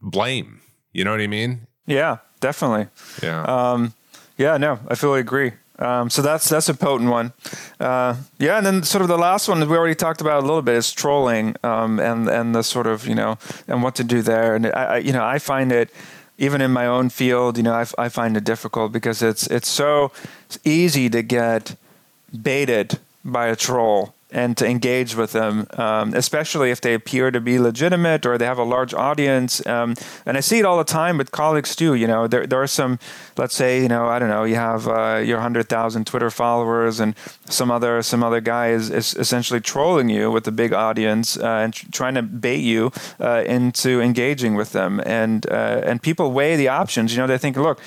blame. You know what I mean? Yeah, definitely. Yeah. Um, yeah, no, I fully agree. Um, so that's that's a potent one. Uh, yeah, and then sort of the last one that we already talked about a little bit is trolling um, and and the sort of you know and what to do there. And I, I you know I find it even in my own field, you know, I, I find it difficult because it's it's so easy to get baited by a troll and to engage with them, um, especially if they appear to be legitimate or they have a large audience. Um, and I see it all the time with colleagues too. You know, there, there are some, let's say, you know, I don't know, you have uh, your hundred thousand Twitter followers, and some other some other guy is, is essentially trolling you with a big audience uh, and tr- trying to bait you uh, into engaging with them. And uh, and people weigh the options. You know, they think, look,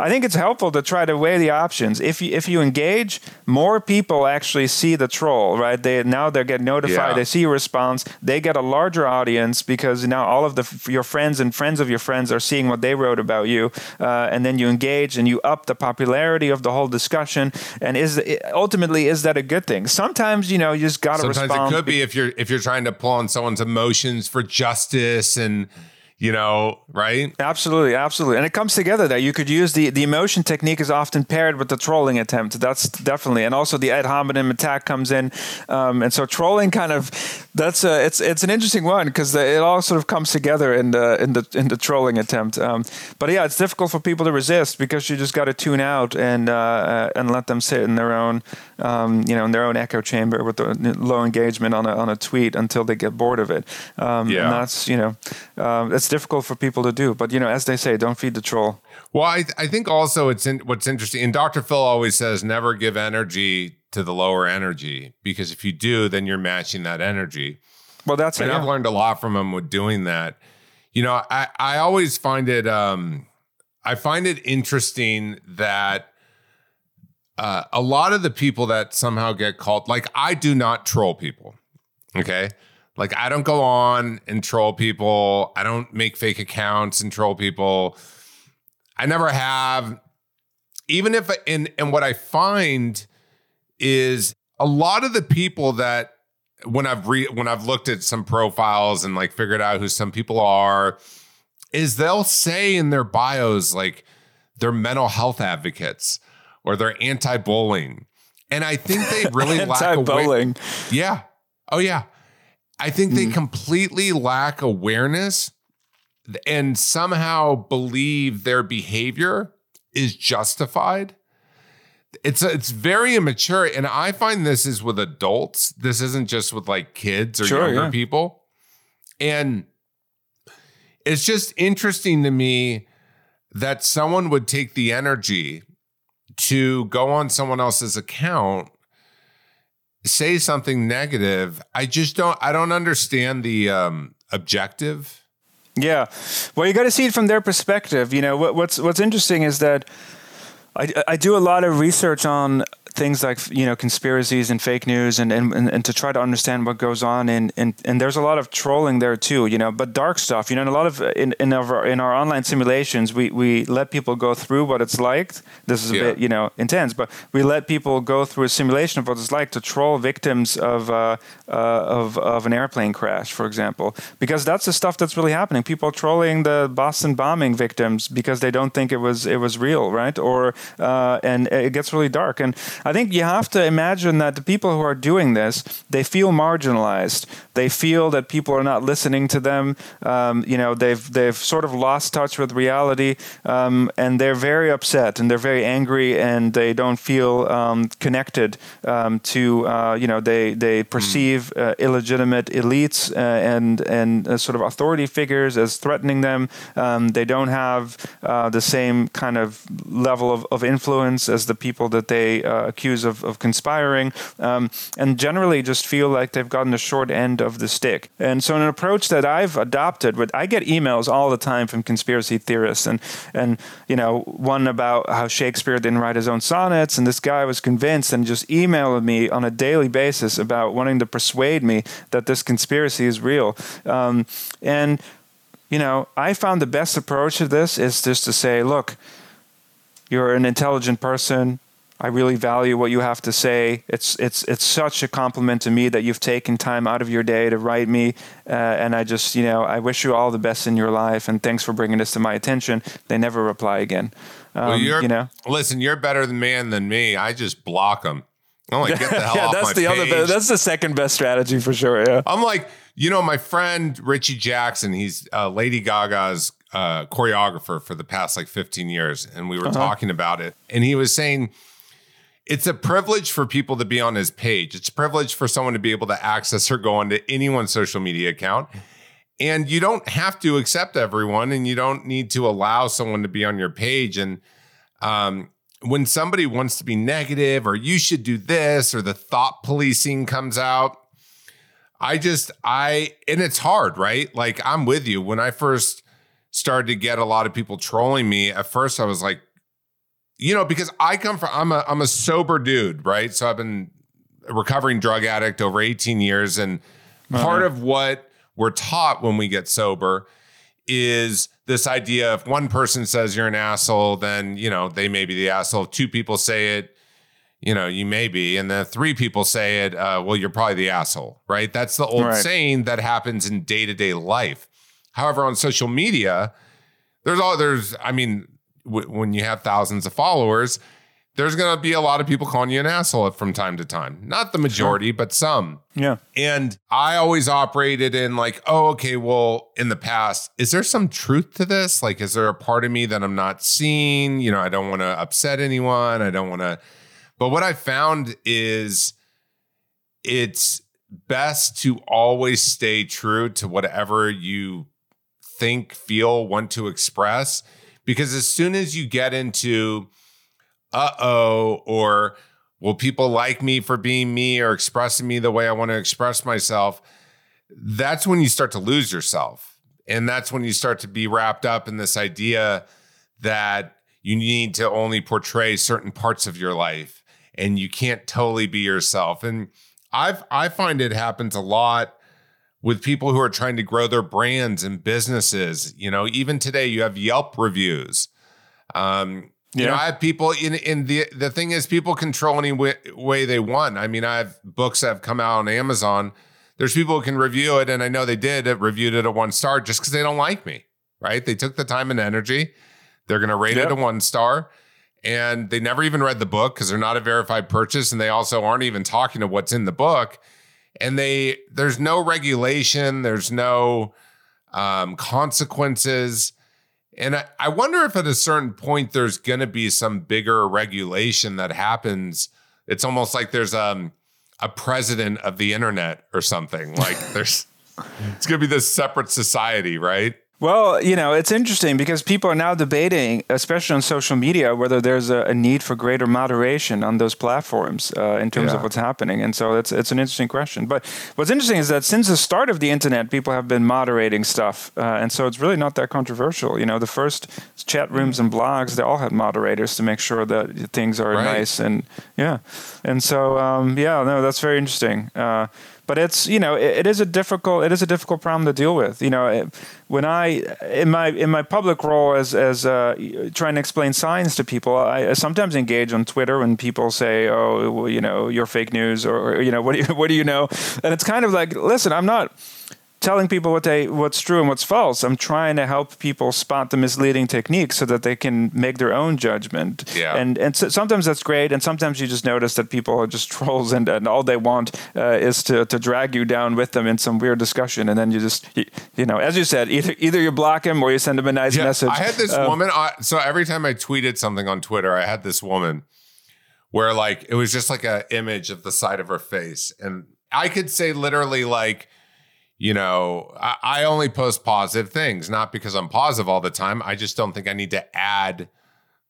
I think it's helpful to try to weigh the options. If you if you engage, more people actually see the troll, right? They they now they get notified. Yeah. They see a response. They get a larger audience because now all of the your friends and friends of your friends are seeing what they wrote about you, uh, and then you engage and you up the popularity of the whole discussion. And is ultimately is that a good thing? Sometimes you know you just got to respond. Sometimes it could be if you're if you're trying to pull on someone's emotions for justice and you know, right? Absolutely, absolutely. And it comes together that you could use the, the emotion technique is often paired with the trolling attempt. That's definitely, and also the ad hominem attack comes in. Um, and so trolling kind of, that's a, it's, it's an interesting one because it all sort of comes together in the, in the, in the trolling attempt. Um, but yeah, it's difficult for people to resist because you just got to tune out and, uh, uh, and let them sit in their own, um, you know, in their own echo chamber with the low engagement on a, on a tweet until they get bored of it. Um, yeah. And that's, you know, um, it's difficult for people to do. But you know, as they say, don't feed the troll. Well, I, I think also it's in, what's interesting. And Dr. Phil always says, never give energy to the lower energy because if you do, then you're matching that energy. Well, that's and it, I've learned a lot from him with doing that. You know, I I always find it um I find it interesting that uh, a lot of the people that somehow get called like I do not troll people. Okay. Like I don't go on and troll people. I don't make fake accounts and troll people. I never have. Even if and and what I find is a lot of the people that when I've re when I've looked at some profiles and like figured out who some people are, is they'll say in their bios like they're mental health advocates or they're anti-bullying. And I think they really lack anti-bullying. Yeah. Oh yeah. I think they mm. completely lack awareness and somehow believe their behavior is justified. It's it's very immature, and I find this is with adults. This isn't just with like kids or sure, younger yeah. people, and it's just interesting to me that someone would take the energy to go on someone else's account say something negative, I just don't I don't understand the um, objective. Yeah, well, you got to see it from their perspective. You know, what, what's what's interesting is that I, I do a lot of research on things like you know conspiracies and fake news and, and, and to try to understand what goes on and, and and there's a lot of trolling there too you know but dark stuff you know and a lot of in, in our in our online simulations we we let people go through what it's like this is a yeah. bit you know intense but we let people go through a simulation of what it's like to troll victims of uh, uh, of of an airplane crash for example because that's the stuff that's really happening. People trolling the Boston bombing victims because they don't think it was it was real right? Or uh, and it gets really dark. And I think you have to imagine that the people who are doing this, they feel marginalized. They feel that people are not listening to them. Um, you know, they've they've sort of lost touch with reality, um, and they're very upset and they're very angry, and they don't feel um, connected um, to. Uh, you know, they they perceive uh, illegitimate elites uh, and and uh, sort of authority figures as threatening them. Um, they don't have uh, the same kind of level of, of influence as the people that they uh, accused of, of conspiring, um, and generally just feel like they've gotten the short end of the stick. And so, an approach that I've adopted, with I get emails all the time from conspiracy theorists, and and you know one about how Shakespeare didn't write his own sonnets, and this guy was convinced and just emailed me on a daily basis about wanting to persuade me that this conspiracy is real. Um, and you know, I found the best approach to this is just to say, look, you're an intelligent person. I really value what you have to say. It's it's it's such a compliment to me that you've taken time out of your day to write me, uh, and I just you know I wish you all the best in your life, and thanks for bringing this to my attention. They never reply again. Um, well, you're, you know, listen, you're better than man than me. I just block them. I'm like, get the [laughs] hell yeah, off that's my the page. other. That's the second best strategy for sure. Yeah. I'm like, you know, my friend Richy Jackson. He's uh, Lady Gaga's uh, choreographer for the past like 15 years, and we were Uh-huh. talking about it, and he was saying it's a privilege for people to be on his page. It's a privilege for someone to be able to access or go onto anyone's social media account. And you don't have to accept everyone, and you don't need to allow someone to be on your page. And um, when somebody wants to be negative, or you should do this, or the thought policing comes out, I just, I, and it's hard, right? Like, I'm with you. When I first started to get a lot of people trolling me, at first I was like, you know, because I come from, I'm a, I'm a sober dude, right? So I've been a recovering drug addict over 18 years. And part of what we're taught when we get sober is this idea if one person says you're an asshole, then, you know, they may be the asshole. If two people say it, you know, you may be. And then three people say it, uh, well, you're probably the asshole, right? That's the old Right. saying that happens in day to day life. However, on social media, there's all, there's, I mean, w- when you have thousands of followers, there's going to be a lot of people calling you an asshole from time to time. Not the majority, but some. Yeah. And I always operated in like, oh, okay, well, in the past, is there some truth to this? Like, is there a part of me that I'm not seeing? You know, I don't want to upset anyone. I don't want to. But what I found is it's best to always stay true to whatever you think, feel, want to express. Because as soon as you get into, uh oh, or will people like me for being me or expressing me the way I want to express myself? That's when you start to lose yourself. And that's when you start to be wrapped up in this idea that you need to only portray certain parts of your life and you can't totally be yourself. And I've I find it happens a lot with people who are trying to grow their brands and businesses. You know, even today you have Yelp reviews. Um, you know, I have people in in the the thing is people control any way, way they want. I mean, I have books that have come out on Amazon. There's people who can review it, and I know they did it, reviewed it a one star just because they don't like me. Right? They took the time and energy. They're going to rate it a one star, and they never even read the book because they're not a verified purchase, and they also aren't even talking to what's in the book. And they there's no regulation. There's no um, consequences. And I, I wonder if at a certain point there's going to be some bigger regulation that happens. It's almost like there's um, a president of the internet or something. Like there's, it's going to be this separate society, right? Well, you know, it's interesting because people are now debating, especially on social media, whether there's a, a need for greater moderation on those platforms uh, in terms Yeah. of what's happening. And so it's it's an interesting question. But what's interesting is that since the start of the internet, people have been moderating stuff, uh, and so it's really not that controversial. You know, the first chat rooms and blogs, they all had moderators to make sure that things are Right. nice and yeah. And so um, yeah, no, that's very interesting. Uh, but it's you know it, it is a difficult it is a difficult problem to deal with. You know it, when i in my in my public role as as uh, trying to explain science to people i sometimes engage on twitter when people say oh well, you know you're fake news or, or, you know what do you [laughs] what do you know? And it's kind of like listen i'm not telling people what they what's true and what's false. I'm trying to help people spot the misleading techniques so that they can make their own judgment. Yeah. And and so, sometimes that's great, and sometimes you just notice that people are just [laughs] trolls, and, and all they want uh, is to, to drag you down with them in some weird discussion, and then you just you, you know, as you said, either either you block him or you send him a nice message. I had this Um, woman. I, so every time I tweeted something on Twitter, I had this woman where like it was just like a image of the side of her face, and I could say literally like, you know, I, I only post positive things, not because I'm positive all the time. I just don't think I need to add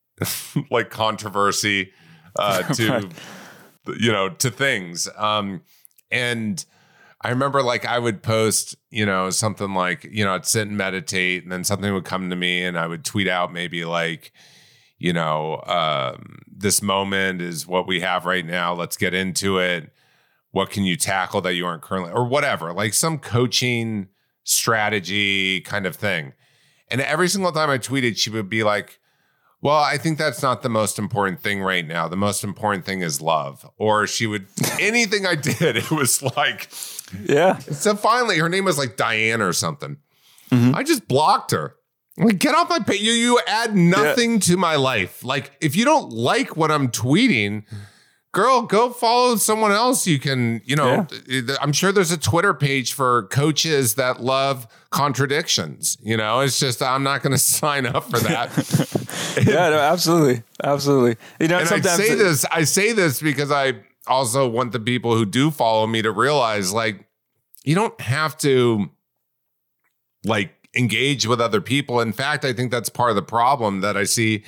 [laughs] like controversy uh, [laughs] to Right. you know to things. Um, and I remember like I would post, you know, something like, you know, I'd sit and meditate, and then something would come to me, and I would tweet out maybe like, you know, um, this moment is what we have right now. Let's get into it. What can you tackle that you aren't currently, or whatever, like some coaching strategy kind of thing. And every single time I tweeted, she would be like, Well, I think that's not the most important thing right now. The most important thing is love. Or she would [laughs] anything I did, it was like Yeah. so finally her name was like Diane or something. Mm-hmm. I just blocked her. Like, get off my page. You you add nothing to my life. Like if you don't like what I'm tweeting, girl, go follow someone else. You can, you know, I'm sure there's a Twitter page for coaches that love contradictions. You know, it's just I'm not going [laughs] to sign up for that. [laughs] Yeah, no, absolutely. Absolutely. You know, and I sometimes say this, I say this because I also want the people who do follow me to realize like you don't have to like engage with other people. In fact, I think that's part of the problem that I see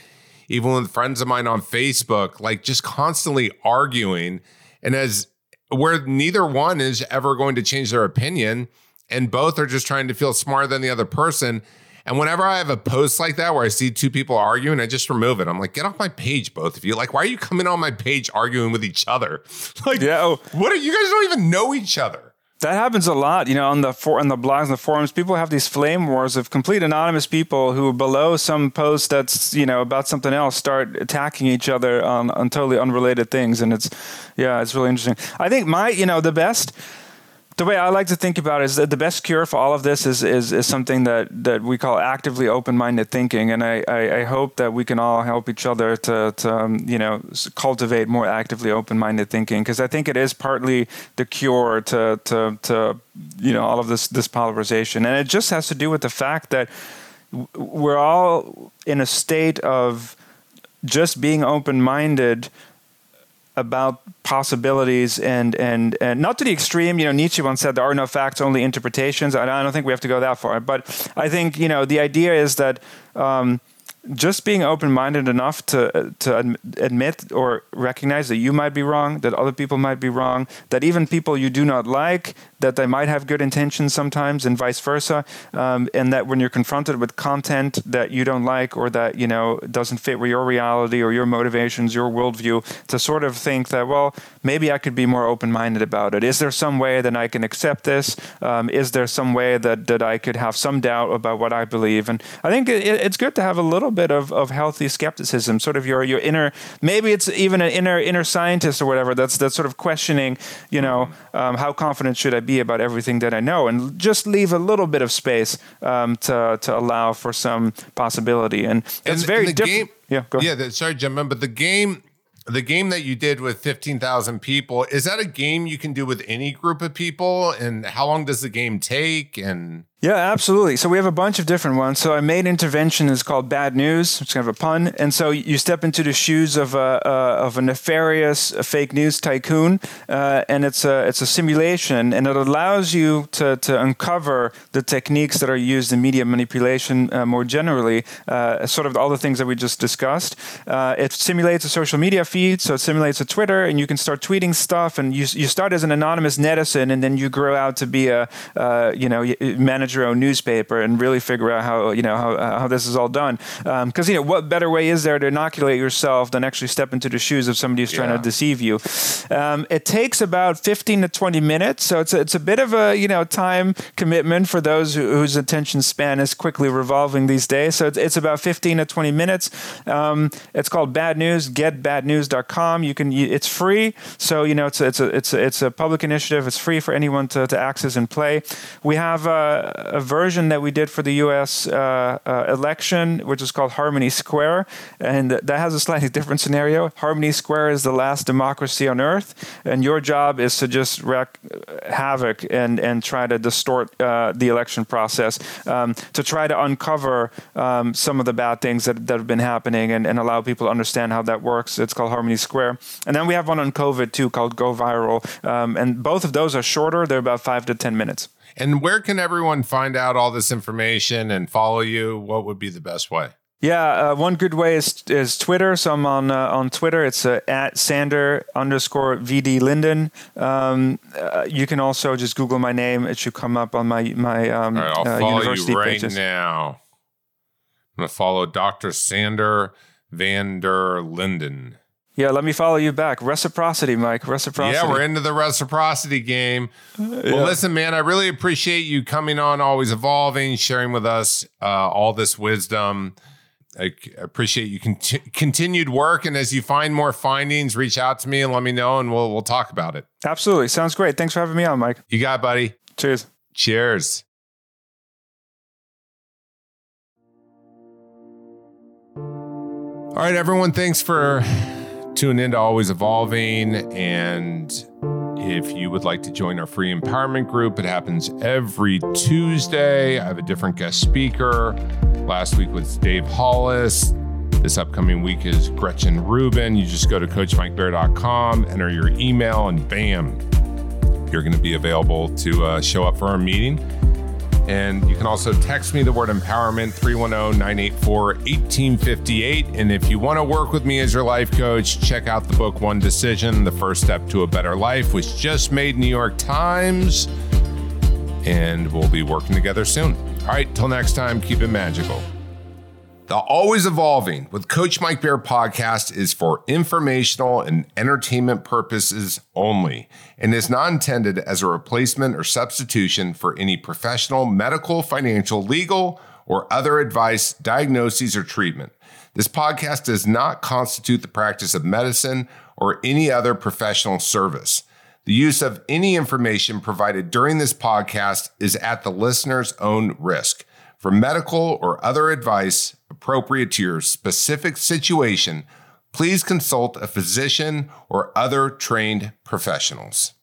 even with friends of mine on Facebook, like just constantly arguing. And as where neither one is ever going to change their opinion, and both are just trying to feel smarter than the other person. And whenever I have a post like that where I see two people arguing, I just remove it. I'm like, get off my page, both of you. Like, why are you coming on my page arguing with each other? [laughs] Like, Yeah, oh. what are you guys don't even know each other? That happens a lot, you know, on the for on the blogs and the forums. People have these flame wars of complete anonymous people who, below some post that's you know about something else, start attacking each other on, on totally unrelated things, and it's yeah, it's really interesting. I think my you know the best. The way I like to think about it is that the best cure for all of this is is, is something that, that we call actively open-minded thinking, and I, I, I hope that we can all help each other to, to um, you know cultivate more actively open-minded thinking. Because I think it is partly the cure to, to to you know all of this this polarization, and it just has to do with the fact that we're all in a state of just being open-minded about possibilities and and and not to the extreme. You know, Nietzsche once said there are no facts, only interpretations. I don't think we have to go that far, but I think you know the idea is that. Um, just being open-minded enough to to adm- admit or recognize that you might be wrong, that other people might be wrong, that even people you do not like, that they might have good intentions sometimes, and vice versa, um, and that when you're confronted with content that you don't like or that you know doesn't fit with your reality or your motivations, your worldview, to sort of think that well, maybe I could be more open-minded about it. Is there some way that I can accept this? Um, is there some way that that I could have some doubt about what I believe? And I think it, it's good to have a little bit of, of healthy skepticism, sort of your your inner maybe it's even an inner inner scientist or whatever that's that's sort of questioning, you know, um, how confident should I be about everything that I know, and just leave a little bit of space um, to to allow for some possibility, and it's very different. yeah, go ahead. Yeah, the, sorry, Jim, but the game, the game that you did with fifteen thousand people, is that a game you can do with any group of people? And how long does the game take? And Yeah, absolutely. So we have a bunch of different ones. So our main intervention is called bad news, is kind of a pun. And so you step into the shoes of a uh, of a nefarious fake news tycoon, uh, and it's a it's a simulation, and it allows you to to uncover the techniques that are used in media manipulation uh, more generally, uh, sort of all the things that we just discussed. Uh, it simulates a social media feed, so it simulates a Twitter, and you can start tweeting stuff, and you you start as an anonymous netizen, and then you grow out to be a uh, you know y- manage your own newspaper and really figure out how you know how, how this is all done. Because you know what better way is there to inoculate yourself than actually step into the shoes of somebody who's trying Yeah. to deceive you? Um, it takes about 15 to 20 minutes, so it's a, it's a bit of a you know time commitment for those who, whose attention span is quickly revolving these days. So it's, it's about 15 to 20 minutes. Um, it's called Bad News. GetBadNews.com. You can it's free, so you know it's a, it's a it's a, it's a public initiative. It's free for anyone to, to access and play. We have a, a version that we did for the U.S. Uh, uh, election, which is called Harmony Square, and that has a slightly [laughs] different scenario. Harmony Square is the last democracy on earth, and your job is to just wreak havoc and and try to distort uh, the election process um, to try to uncover um, some of the bad things that, that have been happening and, and allow people to understand how that works. It's called Harmony Square, and then we have one on COVID too called Go Viral, um, and both of those are shorter. They're about five to ten minutes. And where can everyone find out all this information and follow you? What would be the best way? Yeah, uh, one good way is is Twitter. So I'm on uh, on Twitter. It's uh, at Sander underscore VD Linden. Um, uh, you can also just Google my name. It should come up on my my um, right, I'll uh, follow university you right pages. now. I'm gonna follow Dr. Sander Van der Linden. Yeah, let me follow you back. Reciprocity, Mike. Reciprocity. Yeah, we're into the reciprocity game. Well, listen, man, I really appreciate you coming on, always evolving, sharing with us uh, all this wisdom. I appreciate you conti- continued work, and as you find more findings, reach out to me and let me know, and we'll we'll talk about it. Absolutely, sounds great. Thanks for having me on, Mike. You got, it, buddy. Cheers. Cheers. All right, everyone. Thanks for tuning in to Always Evolving. And if you would like to join our free empowerment group, it happens every Tuesday. I have a different guest speaker. Last week was Dave Hollis. This upcoming week is Gretchen Rubin. You just go to CoachMikeBayer.com, enter your email, and bam, you're going to be available to uh, show up for our meeting. And you can also text me the word empowerment, 310 984 1858. And if you want to work with me as your life coach, check out the book One Decision The First Step to a Better Life, which just made New York Times. And we'll be working together soon. All right, till next time, keep it magical. The Always Evolving with Coach Mike Bayer podcast is for informational and entertainment purposes only and is not intended as a replacement or substitution for any professional, medical, financial, legal, or other advice, diagnoses, or treatment. This podcast does not constitute the practice of medicine or any other professional service. The use of any information provided during this podcast is at the listener's own risk. For medical or other advice appropriate to your specific situation, please consult a physician or other trained professionals.